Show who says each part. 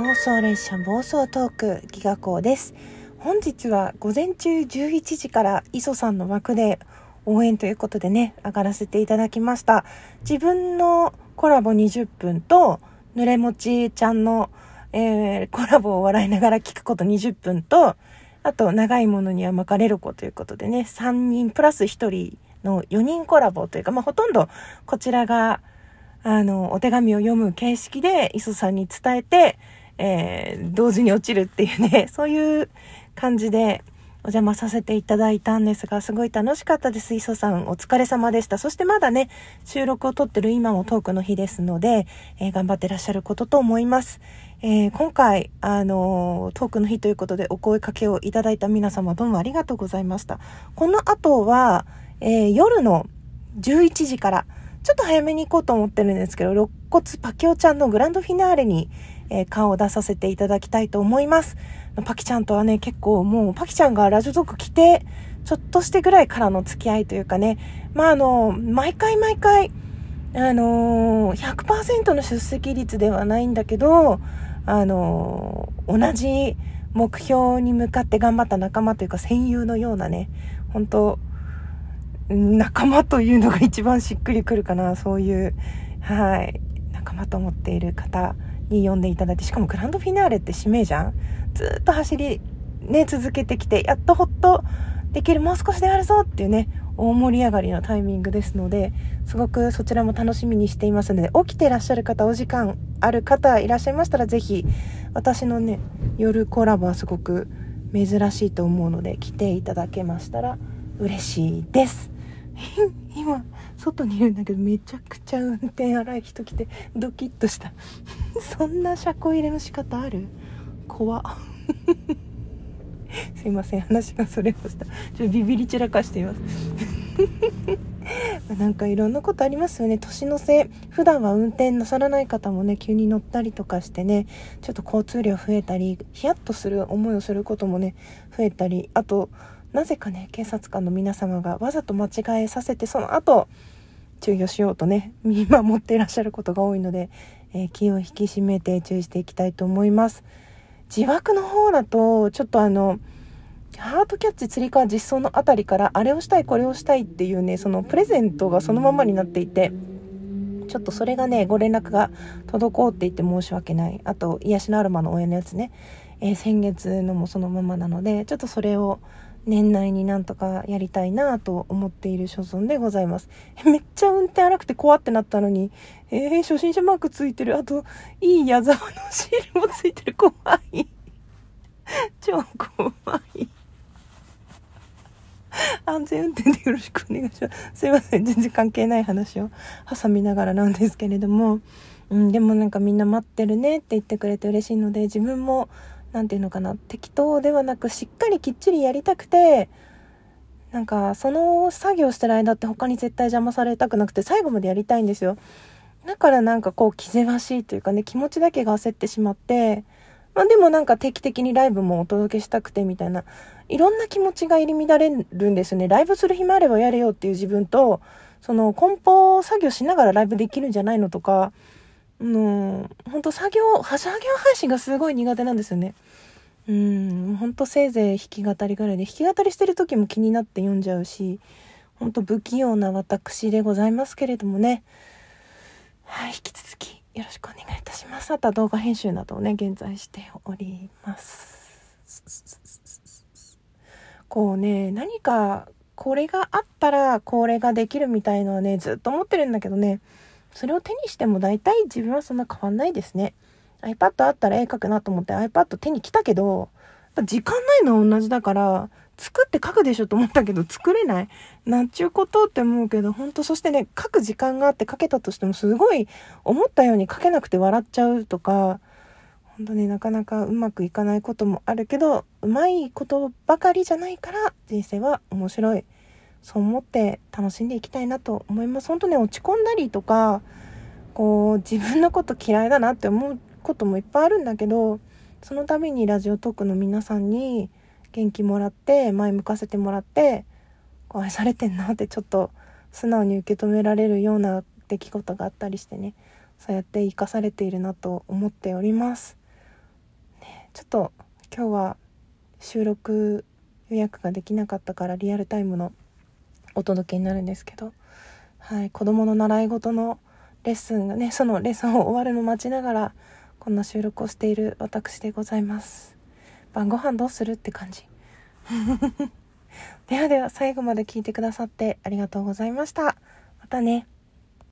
Speaker 1: 妄想列車暴走トークギガ校です。本日は午前中11時から磯さんの枠で応援ということでね上がらせていただきました。自分のコラボ20分と濡れもちちゃんの、えー、コラボを笑いながら聞くこと20分とあと長いものには巻かれる子ということでね3人プラス1人の4人コラボというかまあほとんどこちらがあの、お手紙を読む形式で、磯さんに伝えて、えー、同時に落ちるっていうね、そういう感じでお邪魔させていただいたんですが、すごい楽しかったです。磯さん、お疲れ様でした。そしてまだね、収録を撮ってる今もトークの日ですので、えー、頑張ってらっしゃることと思います。えー、今回、あのトークの日ということでお声かけをいただいた皆様どうもありがとうございました。この後は、え夜の11時から、ちょっと早めに行こうと思ってるんですけど、肋骨パキオちゃんのグランドフィナーレに、えー、顔を出させていただきたいと思います。パキちゃんとはね、結構もうパキちゃんがラジオトーク来て、ちょっとしてぐらいからの付き合いというかね、まああの、毎回毎回、あのー、100%の出席率ではないんだけど、あのー、同じ目標に向かって頑張った仲間というか戦友のようなね、本当仲間というのが一番しっくりくるかな。そういうはい仲間と思っている方。に呼んでいただいてしかもグランドフィナーレって使命じゃん？ずっと走りね続けてきてやっとほっとできるもう少しであるぞっていうね大盛り上がりのタイミングですのですごくそちらも楽しみにしていますので起きてらっしゃる方お時間ある方いらっしゃいましたら是非私のね夜コラボはすごく珍しいと思うので来ていただけましたら嬉しいです。今外にいるんだけどめちゃくちゃ運転荒い人来てドキッとした。そんな車庫入れの仕方ある？怖。すいません話がそれました。ちょっとビビり散らかしています。なんかいろんなことありますよね。年の瀬普段は運転なさらない方もね急に乗ったりとかしてねちょっと交通量増えたりヒヤッとする思いをすることもね増えたりあとなぜかね警察官の皆様がわざと間違えさせてその後注意をしようとね見守っていらっしゃることが多いので、えー、気を引き締めて注意していきたいと思います。自爆の方だとちょっとあのハートキャッチつり革実装の辺りからあれをしたいこれをしたいっていうねそのプレゼントがそのままになっていてちょっとそれがねご連絡が滞っていて申し訳ない。あと癒しのアロマの親のやつね、えー、先月のもそのままなのでちょっとそれを年内になんとかやりたいなと思っている所存でございます。めっちゃ運転荒くて怖ってなったのに、えー、初心者マークついてる。あと、いい矢沢のシールもついてる。怖い。超怖い。安全運転でよろしくお願いします。すいません。全然関係ない話を挟みながらなんですけれども。うん、でもなんかみんな待ってるねって言ってくれて嬉しいので、自分も何て言うのかな適当ではなくしっかりきっちりやりたくてなんかその作業してる間って他に絶対邪魔されたくなくて最後までやりたいんですよ。だからなんかこう気ぜわしいというかね気持ちだけが焦ってしまってまあでもなんか定期的にライブもお届けしたくてみたいないろんな気持ちが入り乱れるんですよね。ライブする暇あればやれよっていう自分とその梱包作業しながらライブできるんじゃないのとかもう、ほんと作業、作業配信がすごい苦手なんですよね。うん、ほんとせいぜい弾き語りぐらいで、弾き語りしてる時も気になって読んじゃうし、ほんと不器用な私でございますけれどもね。はい、引き続きよろしくお願いいたします。あとは動画編集などをね、現在しております。こうね、何かこれがあったらこれができるみたいのはね、ずっと思ってるんだけどね、それを手にしても大体自分はそんな変わんないですね。iPad あったら絵描くなと思って iPad 手に来たけど、時間ないのは同じだから、作って書くでしょと思ったけど作れない。なんちゅうことって思うけど、ほんとそしてね、書く時間があって書けたとしてもすごい思ったように書けなくて笑っちゃうとか、ほんとね、なかなかうまくいかないこともあるけど、うまいことばかりじゃないから人生は面白い。そう思って楽しんでいきたいなと思います。本当ね落ち込んだりとかこう自分のこと嫌いだなって思うこともいっぱいあるんだけどその度にラジオトークの皆さんに元気もらって前向かせてもらってこう愛されてんなってちょっと素直に受け止められるような出来事があったりしてねそうやって生かされているなと思っております。ちょっと今日は収録予約ができなかったからリアルタイムのお届けになるんですけど、はい、子供の習い事のレッスンがね、そのレッスンを終わるのを待ちながら、こんな収録をしている私でございます。晩ご飯どうするって感じ。ではでは最後まで聞いてくださってありがとうございました。またね。